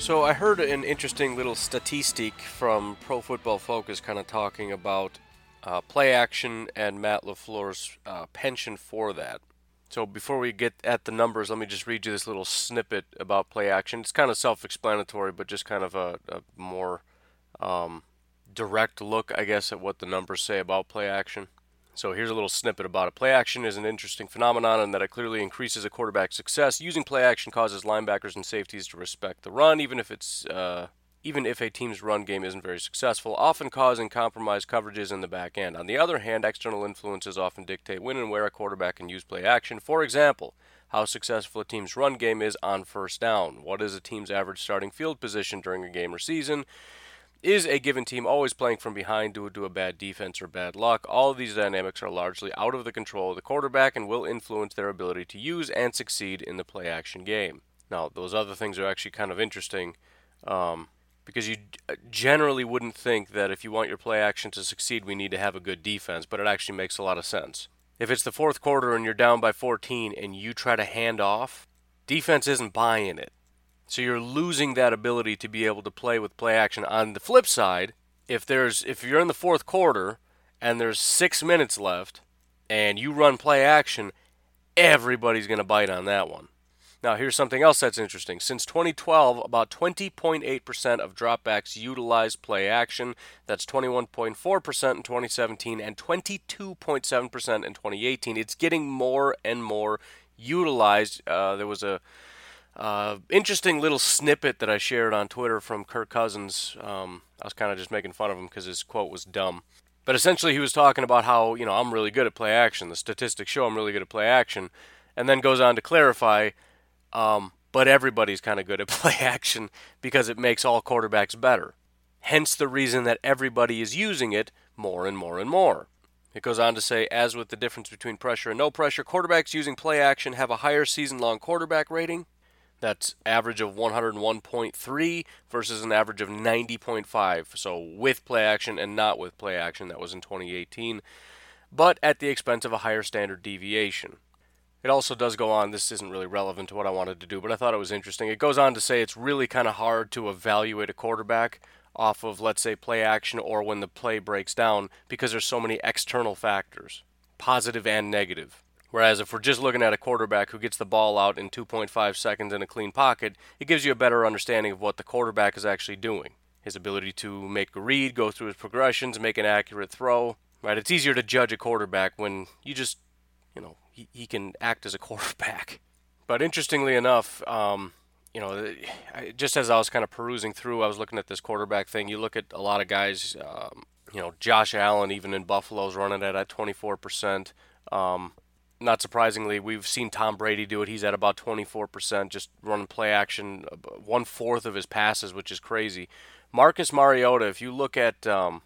So I heard an interesting little statistic from Pro Football Focus kind of talking about uh, play action and Matt LaFleur's uh, penchant for that. So before we get at the numbers, let me just read you this little snippet about play action. It's kind of self-explanatory, but just kind of a, a more um, direct look, I guess, at what the numbers say about play action. So here's a little snippet about it. Play action is an interesting phenomenon in that it clearly increases a quarterback's success. Using play action causes linebackers and safeties to respect the run, even if it's uh, even if a team's run game isn't very successful, often causing compromised coverages in the back end. On the other hand, external influences often dictate when and where a quarterback can use play action. For example, how successful a team's run game is on first down. What is a team's average starting field position during a game or season? Is a given team always playing from behind due to a bad defense or bad luck? All of these dynamics are largely out of the control of the quarterback and will influence their ability to use and succeed in the play action game. Now, those other things are actually kind of interesting um, because you generally wouldn't think that if you want your play action to succeed, we need to have a good defense, but it actually makes a lot of sense. If it's the fourth quarter and you're down by 14 and you try to hand off, defense isn't buying it. So you're losing that ability to be able to play with play action. On the flip side, if there's if you're in the fourth quarter and there's six minutes left and you run play action, everybody's going to bite on that one. Now, here's something else that's interesting. Since 2012, about 20.8% of dropbacks utilize play action. That's 21.4% in 2017 and 22.7% in 2018. It's getting more and more utilized. Uh, there was a uh, interesting little snippet that I shared on Twitter from Kirk Cousins. Um, I was kind of just making fun of him because his quote was dumb. But essentially, he was talking about how, you know, I'm really good at play action. The statistics show I'm really good at play action. And then goes on to clarify, um, but everybody's kind of good at play action because it makes all quarterbacks better. Hence the reason that everybody is using it more and more and more. It goes on to say, as with the difference between pressure and no pressure, quarterbacks using play action have a higher season long quarterback rating that's average of 101.3 versus an average of 90.5. So with play action and not with play action, that was in 2018, but at the expense of a higher standard deviation. It also does go on, this isn't really relevant to what I wanted to do, but I thought it was interesting. It goes on to say it's really kind of hard to evaluate a quarterback off of, let's say, play action or when the play breaks down because there's so many external factors, positive and negative. Whereas if we're just looking at a quarterback who gets the ball out in 2.5 seconds in a clean pocket, it gives you a better understanding of what the quarterback is actually doing. His ability to make a read, go through his progressions, make an accurate throw. Right? It's easier to judge a quarterback when you just, you know, he, he can act as a quarterback. But interestingly enough, um, you know, just as I was kind of perusing through, I was looking at this quarterback thing. You look at a lot of guys, um, you know, Josh Allen, even in Buffalo's running at at 24%. Um, not surprisingly, we've seen Tom Brady do it. He's at about 24%, just running play action, uh, one fourth of his passes, which is crazy. Marcus Mariota, if you look at, um,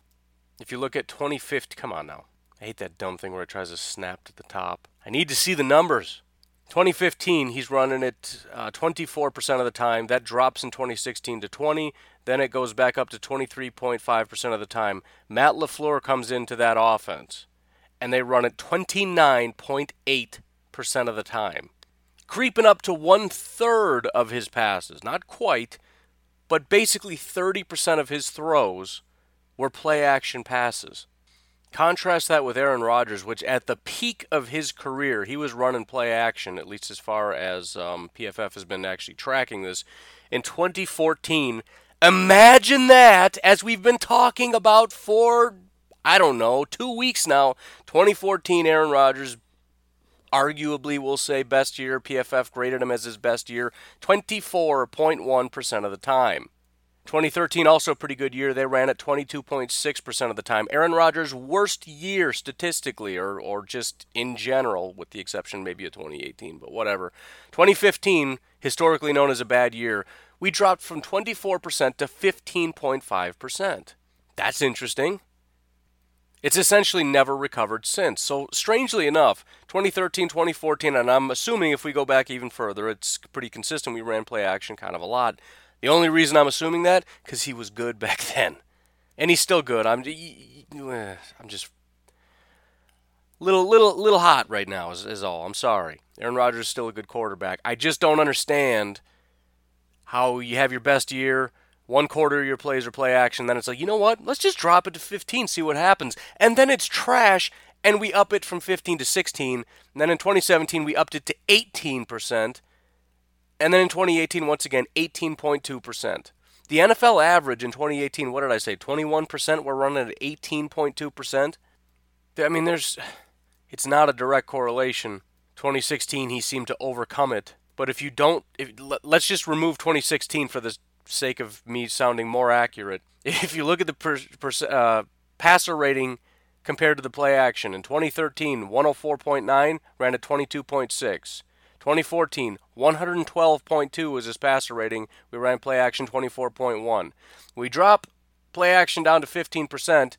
if you look at 2050, come on now. I hate that dumb thing where it tries to snap to the top. I need to see the numbers. 2015, he's running it uh, 24% of the time. That drops in 2016 to 20. Then it goes back up to 23.5% of the time. Matt LaFleur comes into that offense and they run it 29.8% of the time, creeping up to one third of his passes. Not quite, but basically 30% of his throws were play action passes. Contrast that with Aaron Rodgers, which at the peak of his career, he was running play action, at least as far as um, PFF has been actually tracking this. In 2014, imagine that, as we've been talking about for I don't know, two weeks now. 2014 Aaron Rodgers, arguably, we'll say best year. PFF graded him as his best year 24.1% of the time. 2013 also a pretty good year. They ran at 22.6% of the time. Aaron Rodgers' worst year statistically, or or just in general, with the exception maybe of 2018, but whatever. 2015, historically known as a bad year, we dropped from 24% to 15.5%. That's interesting. It's essentially never recovered since. So, strangely enough, 2013, 2014, and I'm assuming if we go back even further, it's pretty consistent. We ran play action kind of a lot. The only reason I'm assuming that because he was good back then, and he's still good. I'm eh, I'm just little little little hot right now is, is all. I'm sorry. Aaron Rodgers is still a good quarterback. I just don't understand how you have your best year, one quarter of your plays are play action, then it's like, you know what? Let's just drop it to 15, see what happens. And then it's trash, and we up it from 15 to 16. And then in 2017, we upped it to 18%. And then in 2018, once again, 18.2%. The NFL average in 2018, what did I say? 21%. We're running at 18.2%. I mean, there's, it's not a direct correlation. 2016, he seemed to overcome it. But if you don't, if, let's just remove 2016 for the sake of me sounding more accurate. If you look at the per, per, uh, passer rating compared to the play action, in 2013, 104.9 ran at 22.6. 2014, 112.2 was his passer rating. We ran play action 24.1. We drop play action down to 15%.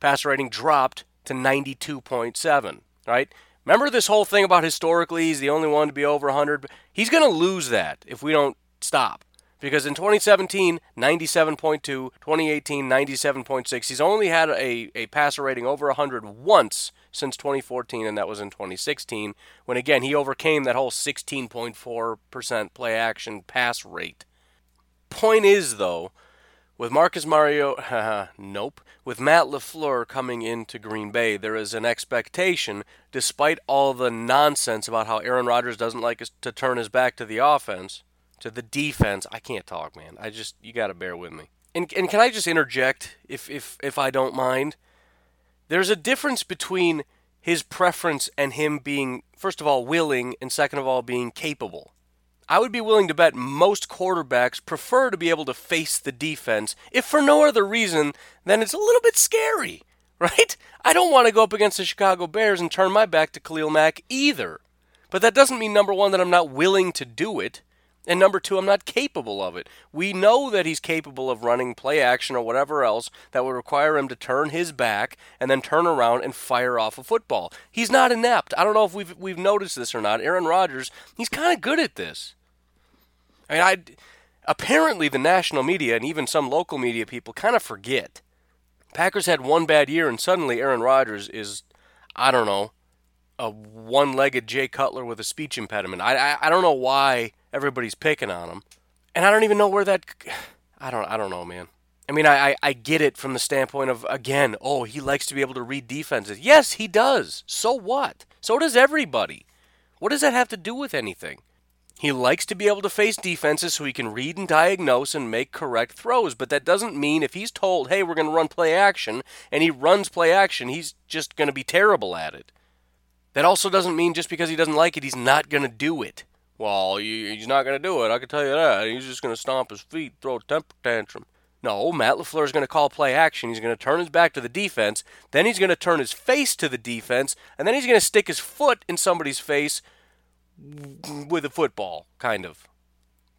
Passer rating dropped to 92.7. Right? Remember this whole thing about historically he's the only one to be over 100. He's going to lose that if we don't stop. Because in 2017, 97.2, 2018, 97.6. He's only had a, a passer rating over 100 once since 2014, and that was in 2016, when again he overcame that whole 16.4% play action pass rate. Point is, though, with Marcus Mario, nope, with Matt LaFleur coming into Green Bay, there is an expectation, despite all the nonsense about how Aaron Rodgers doesn't like to turn his back to the offense, to the defense. I can't talk, man. I just, you got to bear with me. And, and can I just interject, if, if, if I don't mind? There's a difference between his preference and him being, first of all, willing, and second of all, being capable. I would be willing to bet most quarterbacks prefer to be able to face the defense, if for no other reason than it's a little bit scary, right? I don't want to go up against the Chicago Bears and turn my back to Khalil Mack either. But that doesn't mean, number one, that I'm not willing to do it. And number two, I'm not capable of it. We know that he's capable of running play action or whatever else that would require him to turn his back and then turn around and fire off a football. He's not inept. I don't know if we've we've noticed this or not. Aaron Rodgers, he's kind of good at this. I mean, I apparently the national media and even some local media people kind of forget. Packers had one bad year, and suddenly Aaron Rodgers is, I don't know, a one-legged Jay Cutler with a speech impediment. I I, I don't know why everybody's picking on him. And I don't even know where that I don't I don't know, man. I mean, I, I, I get it from the standpoint of again, oh, he likes to be able to read defenses. Yes, he does. So what? So does everybody. What does that have to do with anything? He likes to be able to face defenses so he can read and diagnose and make correct throws, but that doesn't mean if he's told, hey, we're going to run play action, and he runs play action, he's just going to be terrible at it. That also doesn't mean just because he doesn't like it, he's not going to do it. Well, he's not going to do it. I can tell you that. He's just going to stomp his feet, throw a temper tantrum. No, Matt LaFleur is going to call play action. He's going to turn his back to the defense. Then he's going to turn his face to the defense. And then he's going to stick his foot in somebody's face with a football, kind of.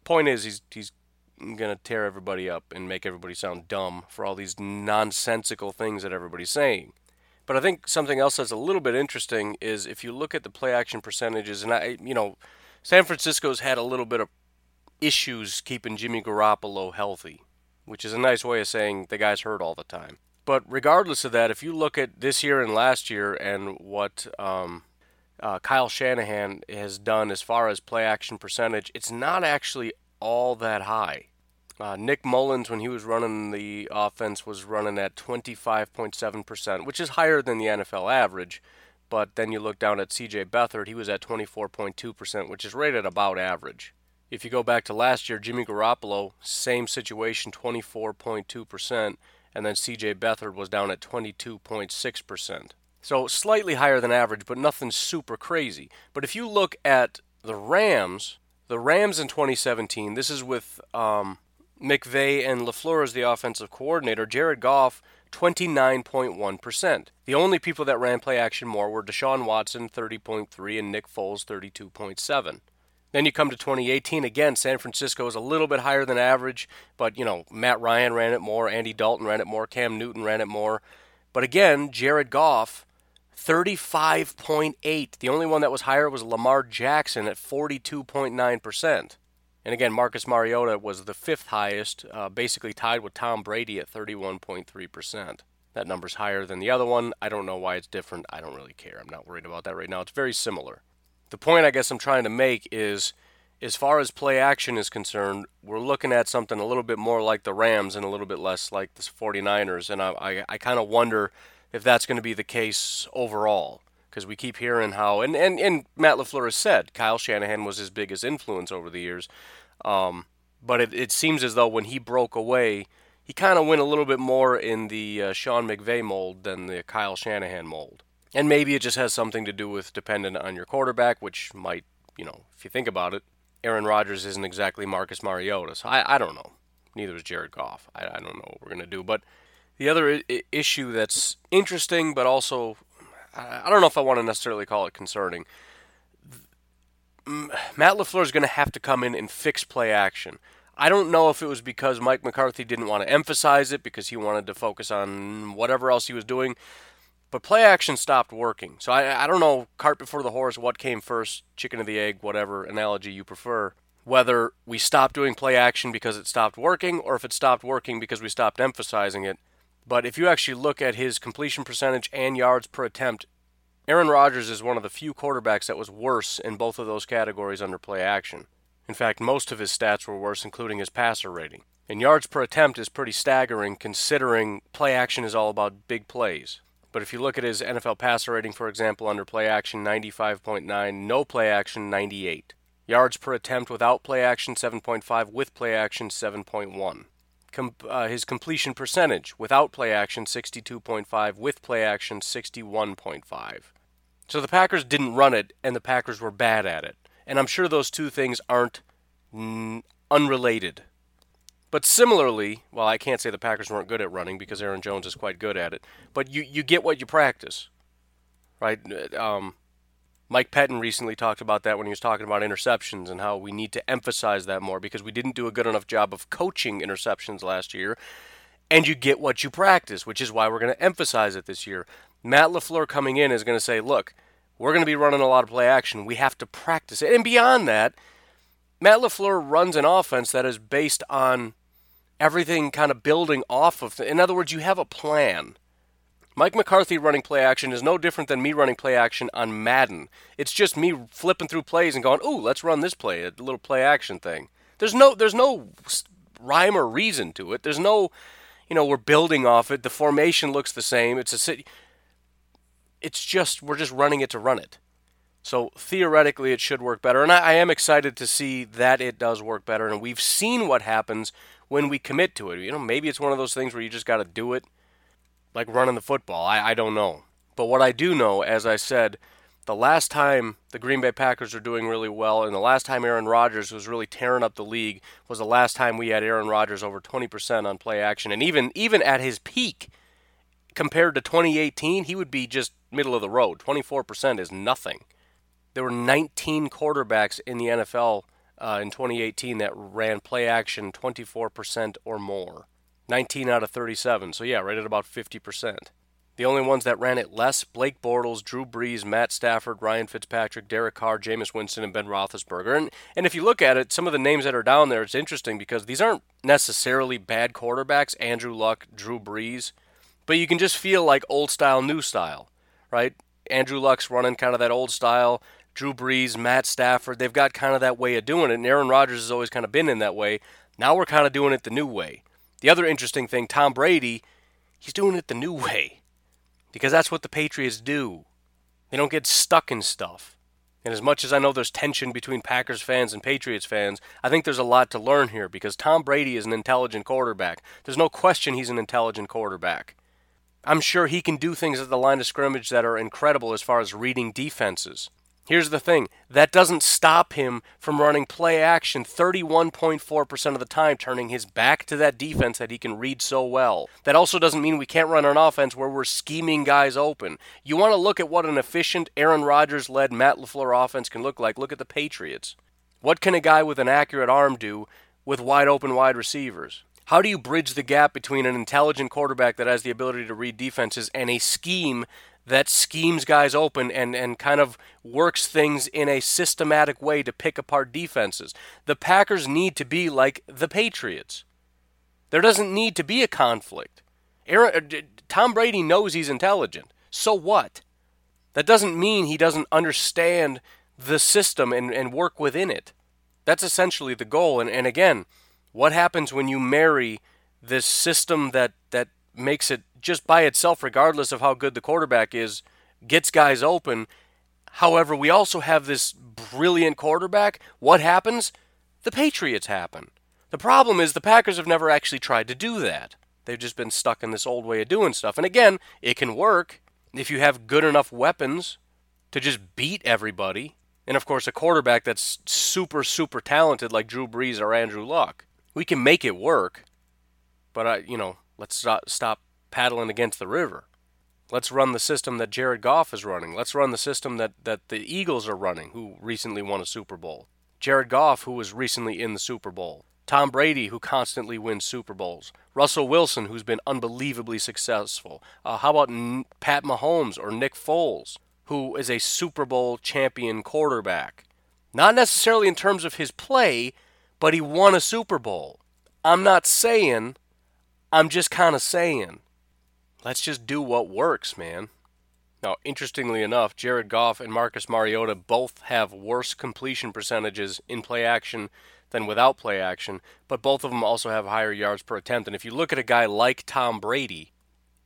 Point is, he's, he's going to tear everybody up and make everybody sound dumb for all these nonsensical things that everybody's saying. But I think something else that's a little bit interesting is if you look at the play action percentages, and I, you know, San Francisco's had a little bit of issues keeping Jimmy Garoppolo healthy, which is a nice way of saying the guy's hurt all the time. But regardless of that, if you look at this year and last year and what um, uh, Kyle Shanahan has done as far as play action percentage, it's not actually all that high. Uh, Nick Mullens, when he was running the offense, was running at 25.7%, which is higher than the NFL average. But then you look down at CJ Beathard, he was at 24.2%, which is right at about average. If you go back to last year, Jimmy Garoppolo, same situation, 24.2%. and then CJ Beathard was down at 22.6%. So slightly higher than average, but nothing super crazy. But if you look at the Rams, the Rams in 2017, this is with um, McVay and LaFleur as the offensive coordinator, Jared Goff 29.1%. The only people that ran play action more were Deshaun Watson 30.3 and Nick Foles 32.7. Then you come to 2018 again. San Francisco is a little bit higher than average, but you know Matt Ryan ran it more, Andy Dalton ran it more, Cam Newton ran it more. But again, Jared Goff, 35.8. The only one that was higher was Lamar Jackson at 42.9%. And again, Marcus Mariota was the fifth highest, uh, basically tied with Tom Brady at 31.3%. That number's higher than the other one. I don't know why it's different. I don't really care. I'm not worried about that right now. It's very similar the point I guess I'm trying to make is as far as play action is concerned, we're looking at something a little bit more like the Rams and a little bit less like the 49ers. And I, I, I kind of wonder if that's going to be the case overall. Because we keep hearing how, and, and, and Matt LaFleur has said Kyle Shanahan was his biggest influence over the years. Um, but it, it seems as though when he broke away, he kind of went a little bit more in the uh, Sean McVay mold than the Kyle Shanahan mold. And maybe it just has something to do with dependent on your quarterback, which might, you know, if you think about it, Aaron Rodgers isn't exactly Marcus Mariota. So I, I don't know. Neither is Jared Goff. I, I don't know what we're to do. But the other I- issue that's interesting, but also, I, don't know if I want to necessarily call it concerning. Matt LaFleur is going to have to come in and fix play action. I don't know if it was because Mike McCarthy didn't want to emphasize it because he wanted to focus on whatever else he was doing. But play action stopped working. So I, I don't know, cart before the horse, what came first, chicken or the egg, whatever analogy you prefer. Whether we stopped doing play action because it stopped working, or if it stopped working because we stopped emphasizing it. But if you actually look at his completion percentage and yards per attempt, Aaron Rodgers is one of the few quarterbacks that was worse in both of those categories under play action. In fact, most of his stats were worse, including his passer rating. And yards per attempt is pretty staggering considering play action is all about big plays. But if you look at his NFL passer rating, for example, under play action, 95.9, no play action, 98. Yards per attempt without play action, 7.5, with play action, 7.1. Com- uh, his completion percentage without play action, 62.5, with play action, 61.5. So the Packers didn't run it, and the Packers were bad at it. And I'm sure those two things aren't n- unrelated. But similarly, well, I can't say the Packers weren't good at running because Aaron Jones is quite good at it. But you, you get what you practice, right? Um, Mike Pettine recently talked about that when he was talking about interceptions and how we need to emphasize that more because we didn't do a good enough job of coaching interceptions last year. And you get what you practice, which is why we're going to emphasize it this year. Matt LaFleur coming in is going to say, look, we're going to be running a lot of play action. We have to practice it. And beyond that, Matt LaFleur runs an offense that is based on everything kind of building off of. In other words, you have a plan. Mike McCarthy running play action is no different than me running play action on Madden. It's just me flipping through plays and going, "Ooh, let's run this play, a little play action thing." There's no there's no rhyme or reason to it. There's no, you know, we're building off it. The formation looks the same. It's a city. It's just we're just running it to run it. So theoretically, it should work better, and I, I am excited to see that it does work better. And we've seen what happens when we commit to it. You know, maybe it's one of those things where you just got to do it, like running the football. I, I don't know. But what I do know, as I said, the last time the Green Bay Packers were doing really well, and the last time Aaron Rodgers was really tearing up the league, was the last time we had Aaron Rodgers over 20% on play action. And even even at his peak, compared to 2018, he would be just middle of the road. 24% is nothing. There were 19 quarterbacks in the NFL uh, in 2018 that ran play action 24% or more. 19 out of 37. So, yeah, right at about 50%. The only ones that ran it less Blake Bortles, Drew Brees, Matt Stafford, Ryan Fitzpatrick, Derek Carr, Jameis Winston, and Ben Roethlisberger. And, and if you look at it, some of the names that are down there, it's interesting because these aren't necessarily bad quarterbacks Andrew Luck, Drew Brees, but you can just feel like old style, new style, right? Andrew Luck's running kind of that old style. Drew Brees, Matt Stafford, they've got kind of that way of doing it. And Aaron Rodgers has always kind of been in that way. Now we're kind of doing it the new way. The other interesting thing, Tom Brady, he's doing it the new way because that's what the Patriots do. They don't get stuck in stuff. And as much as I know there's tension between Packers fans and Patriots fans, I think there's a lot to learn here because Tom Brady is an intelligent quarterback. There's no question he's an intelligent quarterback. I'm sure he can do things at the line of scrimmage that are incredible as far as reading defenses. Here's the thing that doesn't stop him from running play action 31.4% of the time, turning his back to that defense that he can read so well. That also doesn't mean we can't run an offense where we're scheming guys open. You want to look at what an efficient Aaron Rodgers led Matt LaFleur offense can look like. Look at the Patriots. What can a guy with an accurate arm do with wide open wide receivers? How do you bridge the gap between an intelligent quarterback that has the ability to read defenses and a scheme that schemes guys open and, and kind of works things in a systematic way to pick apart defenses. The Packers need to be like the Patriots. There doesn't need to be a conflict. Aaron, uh, Tom Brady knows he's intelligent. So what? That doesn't mean he doesn't understand the system and, and work within it. That's essentially the goal. And, and again, what happens when you marry this system that, that makes it just by itself, regardless of how good the quarterback is, gets guys open. However, we also have this brilliant quarterback. What happens? The Patriots happen. The problem is the Packers have never actually tried to do that. They've just been stuck in this old way of doing stuff. And again, it can work if you have good enough weapons to just beat everybody. And of course, a quarterback that's super, super talented like Drew Brees or Andrew Luck. We can make it work. But, I, you know, let's stop paddling against the river. Let's run the system that Jared Goff is running. Let's run the system that, that the Eagles are running, who recently won a Super Bowl. Jared Goff, who was recently in the Super Bowl. Tom Brady, who constantly wins Super Bowls. Russell Wilson, who's been unbelievably successful. Uh, how about N- Pat Mahomes or Nick Foles, who is a Super Bowl champion quarterback? Not necessarily in terms of his play, but he won a Super Bowl. I'm not saying, I'm just kind of saying let's just do what works, man. Now, interestingly enough, Jared Goff and Marcus Mariota both have worse completion percentages in play action than without play action, but both of them also have higher yards per attempt. And if you look at a guy like Tom Brady,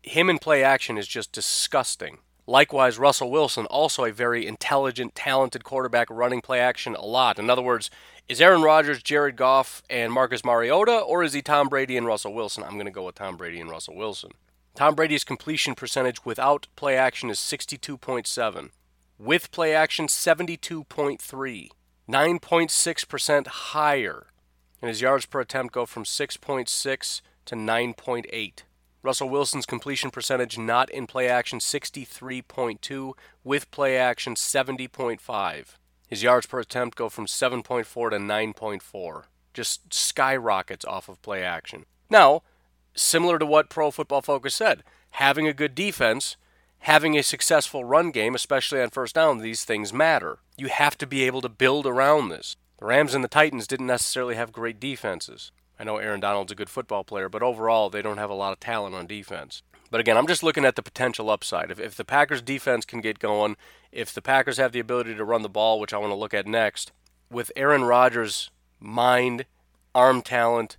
him in play action is just disgusting. Likewise, Russell Wilson, also a very intelligent, talented quarterback running play action a lot. In other words, is Aaron Rodgers, Jared Goff, and Marcus Mariota, or is he Tom Brady and Russell Wilson? I'm going to go with Tom Brady and Russell Wilson. Tom Brady's completion percentage without play action is 62.7. With play action, 72.3. 9.6% higher. And his yards per attempt go from 6.6 to 9.8. Russell Wilson's completion percentage not in play action 63.2, with play action 70.5. His yards per attempt go from 7.4 to 9.4. Just skyrockets off of play action. Now, similar to what Pro Football Focus said. Having a good defense, having a successful run game, especially on first down, these things matter. You have to be able to build around this. The Rams and the Titans didn't necessarily have great defenses. I know Aaron Donald's a good football player, but overall, they don't have a lot of talent on defense. But again, I'm just looking at the potential upside. If, if the Packers' defense can get going, if the Packers have the ability to run the ball, which I want to look at next, with Aaron Rodgers' mind, arm talent,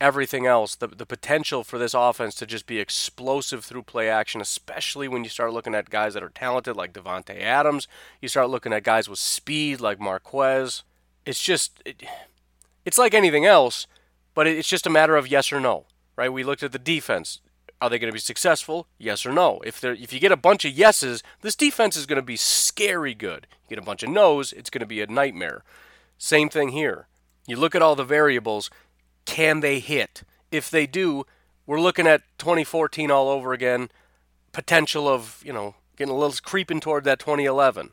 everything else, the, the potential for this offense to just be explosive through play action, especially when you start looking at guys that are talented like Davante Adams, you start looking at guys with speed like Marquez. It's just, it, it's like anything else, but it's just a matter of yes or no, right? We looked at the defense. Are they going to be successful? Yes or no. If they if you get a bunch of yeses, this defense is going to be scary good. You get a bunch of nos, it's going to be a nightmare. Same thing here. You look at all the variables, can they hit? If they do, we're looking at 2014 all over again. Potential of, you know, getting a little creeping toward that 2011.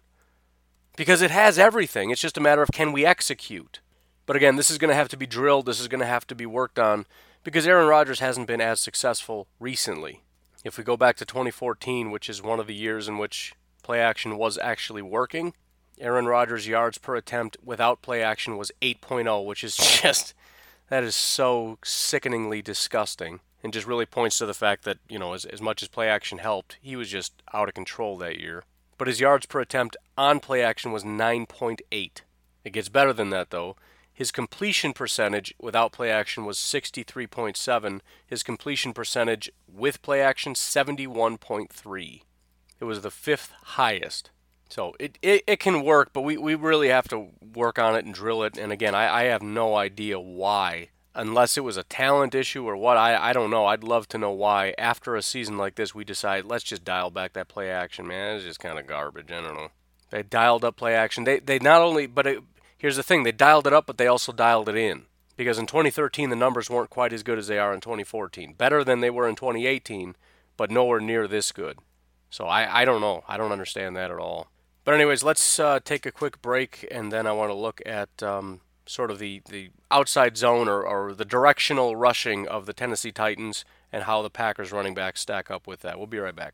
Because it has everything. It's just a matter of can we execute. But again, this is going to have to be drilled. This is going to have to be worked on because Aaron Rodgers hasn't been as successful recently. If we go back to 2014, which is one of the years in which play action was actually working, Aaron Rodgers' yards per attempt without play action was 8.0, which is just that is so sickeningly disgusting and just really points to the fact that, you know, as, as much as play action helped, he was just out of control that year. But his yards per attempt on play action was 9.8. It gets better than that, though. His completion percentage without play action was 63.7. His completion percentage with play action, 71.3. It was the fifth highest So it, it, it can work, but we, we really have to work on it and drill it. And again, I, I have no idea why, unless it was a talent issue or what. I, I don't know. I'd love to know why, after a season like this, we decide, let's just dial back that play action, man. It's just kind of garbage. I don't know. They dialed up play action. They, they not only, but it, here's the thing they dialed it up, but they also dialed it in. Because in 2013, the numbers weren't quite as good as they are in 2014. Better than they were in 2018, but nowhere near this good. So I, I don't know. I don't understand that at all. But anyways, let's uh, take a quick break, and then I want to look at um, sort of the, the outside zone or, or the directional rushing of the Tennessee Titans and how the Packers running backs stack up with that. We'll be right back.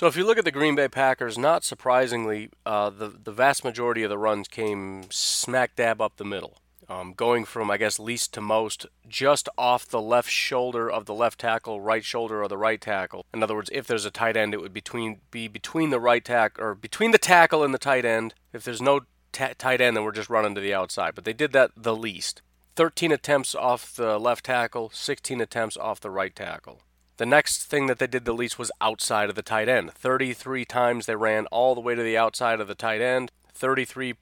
So if you look at the Green Bay Packers, not surprisingly, uh, the, the vast majority of the runs came smack dab up the middle um, going from I guess least to most, just off the left shoulder of the left tackle, right shoulder of the right tackle. In other words, if there's a tight end, it would between be between the right tackle or between the tackle and the tight end. If there's no t- tight end, then we're just running to the outside. But they did that the least. 13 attempts off the left tackle, 16 attempts off the right tackle. The next thing that they did the least was outside of the tight end. 33 times they ran all the way to the outside of the tight end, 33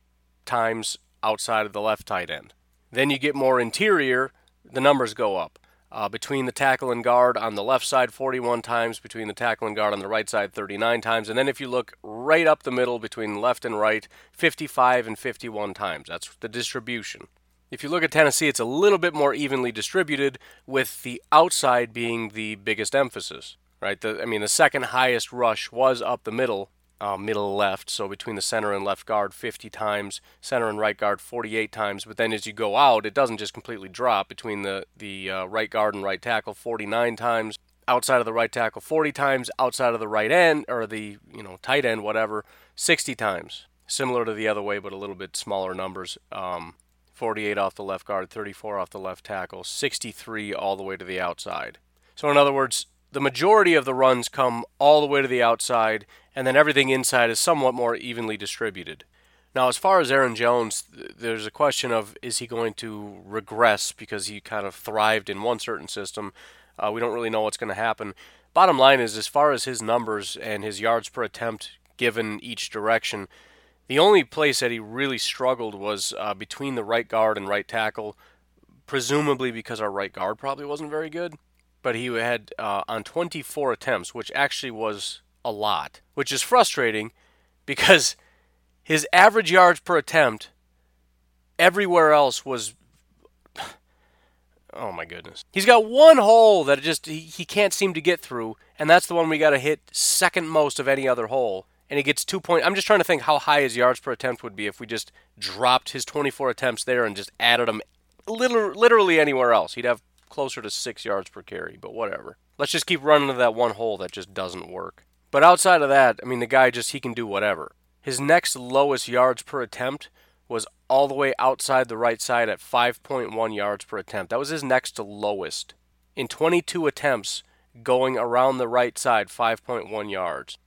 times outside of the left tight end. Then you get more interior, the numbers go up. Uh, between the tackle and guard on the left side 41 times, between the tackle and guard on the right side 39 times, and then if you look right up the middle between left and right, 55 and 51 times. That's the distribution. If you look at Tennessee, it's a little bit more evenly distributed, with the outside being the biggest emphasis. Right? The, I mean, the second highest rush was up the middle uh, middle left, so between the center and left guard 50 times, center and right guard 48 times. But then as you go out, it doesn't just completely drop between the the uh, right guard and right tackle 49 times, outside of the right tackle 40 times, outside of the right end or the you know tight end whatever 60 times. Similar to the other way, but a little bit smaller numbers. Um, 48 off the left guard, 34 off the left tackle, 63 all the way to the outside. So in other words, the majority of the runs come all the way to the outside, and then everything inside is somewhat more evenly distributed. Now, as far as Aaron Jones, there's a question of is he going to regress because he kind of thrived in one certain system? Uh, we don't really know what's going to happen. Bottom line is, as far as his numbers and his yards per attempt given each direction, the only place that he really struggled was uh, between the right guard and right tackle, presumably because our right guard probably wasn't very good but he had uh, on 24 attempts, which actually was a lot, which is frustrating because his average yards per attempt everywhere else was oh my goodness. He's got one hole that just he, he can't seem to get through and that's the one we got to hit second most of any other hole and he gets two point i'm just trying to think how high his yards per attempt would be if we just dropped his 24 attempts there and just added them literally anywhere else he'd have closer to six yards per carry, but whatever. Let's just keep running to that one hole that just doesn't work. But outside of that, I mean, the guy just, he can do whatever. His next lowest yards per attempt was all the way outside the right side at 5.1 yards per attempt. That was his next to lowest. In 22 attempts, going around the right side, 5.1 yards.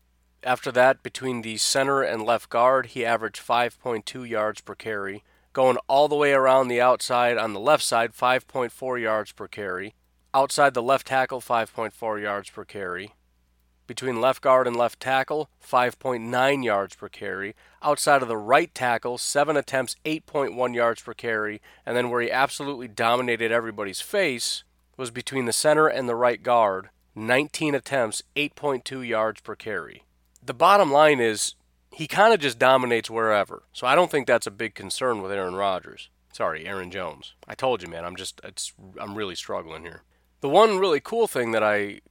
After that, between the center and left guard, he averaged 5.2 yards per carry. Going all the way around the outside on the left side, 5.4 yards per carry. Outside the left tackle, 5.4 yards per carry. Between left guard and left tackle, 5.9 yards per carry. Outside of the right tackle, 7 attempts, 8.1 yards per carry. And then where he absolutely dominated everybody's face was between the center and the right guard, 19 attempts, 8.2 yards per carry. The bottom line is he kind of just dominates wherever. So I don't think that's a big concern with Aaron Rodgers. Sorry, Aaron Jones. I told you, man. I'm just it's I'm really struggling here. The one really cool thing that I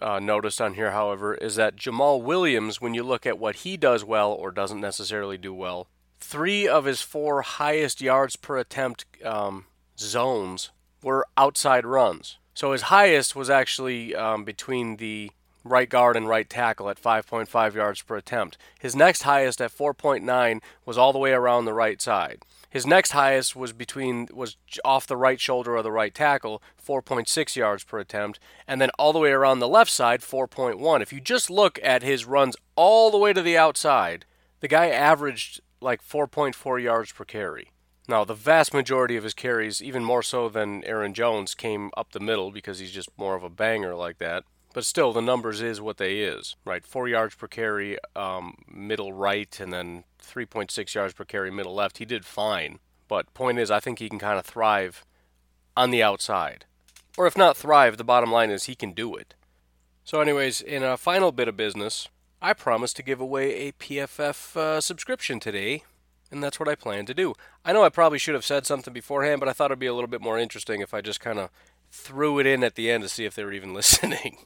uh, noticed on here, however, is that Jamaal Williams, when you look at what he does well or doesn't necessarily do well, three of his four highest yards per attempt um, zones were outside runs. So his highest was actually um, between the right guard and right tackle at 5.5 yards per attempt. His next highest at 4.9 was all the way around the right side. His next highest was between was off the right shoulder of the right tackle, 4.6 yards per attempt, and then all the way around the left side, 4.1. If you just look at his runs all the way to the outside, the guy averaged like 4.4 yards per carry. Now, the vast majority of his carries, even more so than Aaron Jones, came up the middle because he's just more of a banger like that. But still, the numbers is what they is, right? Four yards per carry, um, middle right, and then 3.6 yards per carry, middle left. He did fine. But point is, I think he can kind of thrive on the outside. Or if not thrive, the bottom line is he can do it. So, anyways, in a final bit of business, I promised to give away a PFF uh, subscription today, and that's what I plan to do. I know I probably should have said something beforehand, but I thought it'd be a little bit more interesting if I just kind of threw it in at the end to see if they were even listening.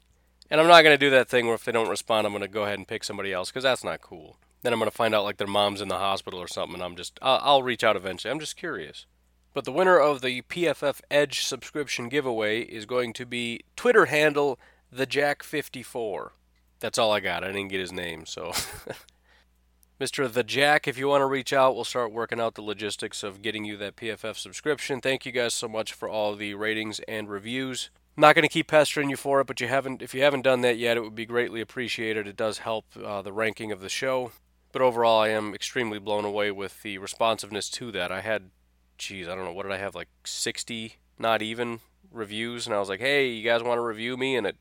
And I'm not going to do that thing where if they don't respond, I'm going to go ahead and pick somebody else because that's not cool. Then I'm going to find out like their mom's in the hospital or something, and I'm just, I'll, I'll reach out eventually. I'm just curious. But the winner of the PFF Edge subscription giveaway is going to be Twitter handle the Jack54. That's all I got. I didn't get his name, so. Mr. The Jack, if you want to reach out, we'll start working out the logistics of getting you that PFF subscription. Thank you guys so much for all the ratings and reviews. Not going to keep pestering you for it, but you haven't if you haven't done that yet, it would be greatly appreciated. It does help uh, the ranking of the show. But overall, I am extremely blown away with the responsiveness to that. I had, geez, I don't know, what did I have, like 60, not even, reviews, and I was like, hey, you guys want to review me? And it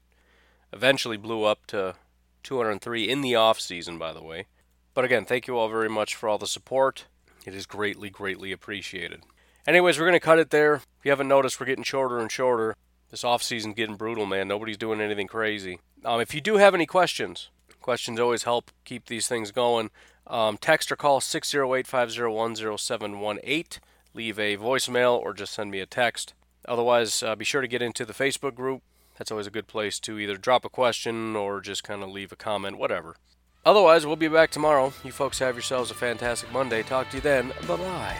eventually blew up to 203 in the off season, by the way. But again, thank you all very much for all the support. It is greatly, greatly appreciated. Anyways, we're going to cut it there. If you haven't noticed, we're getting shorter and shorter. This off season getting brutal, man. Nobody's doing anything crazy. Um, if you do have any questions, questions always help keep these things going. Um, text or call 608 501 0718. Leave a voicemail or just send me a text. Otherwise, uh, be sure to get into the Facebook group. That's always a good place to either drop a question or just kind of leave a comment, whatever. Otherwise, we'll be back tomorrow. You folks have yourselves a fantastic Monday. Talk to you then. Bye bye.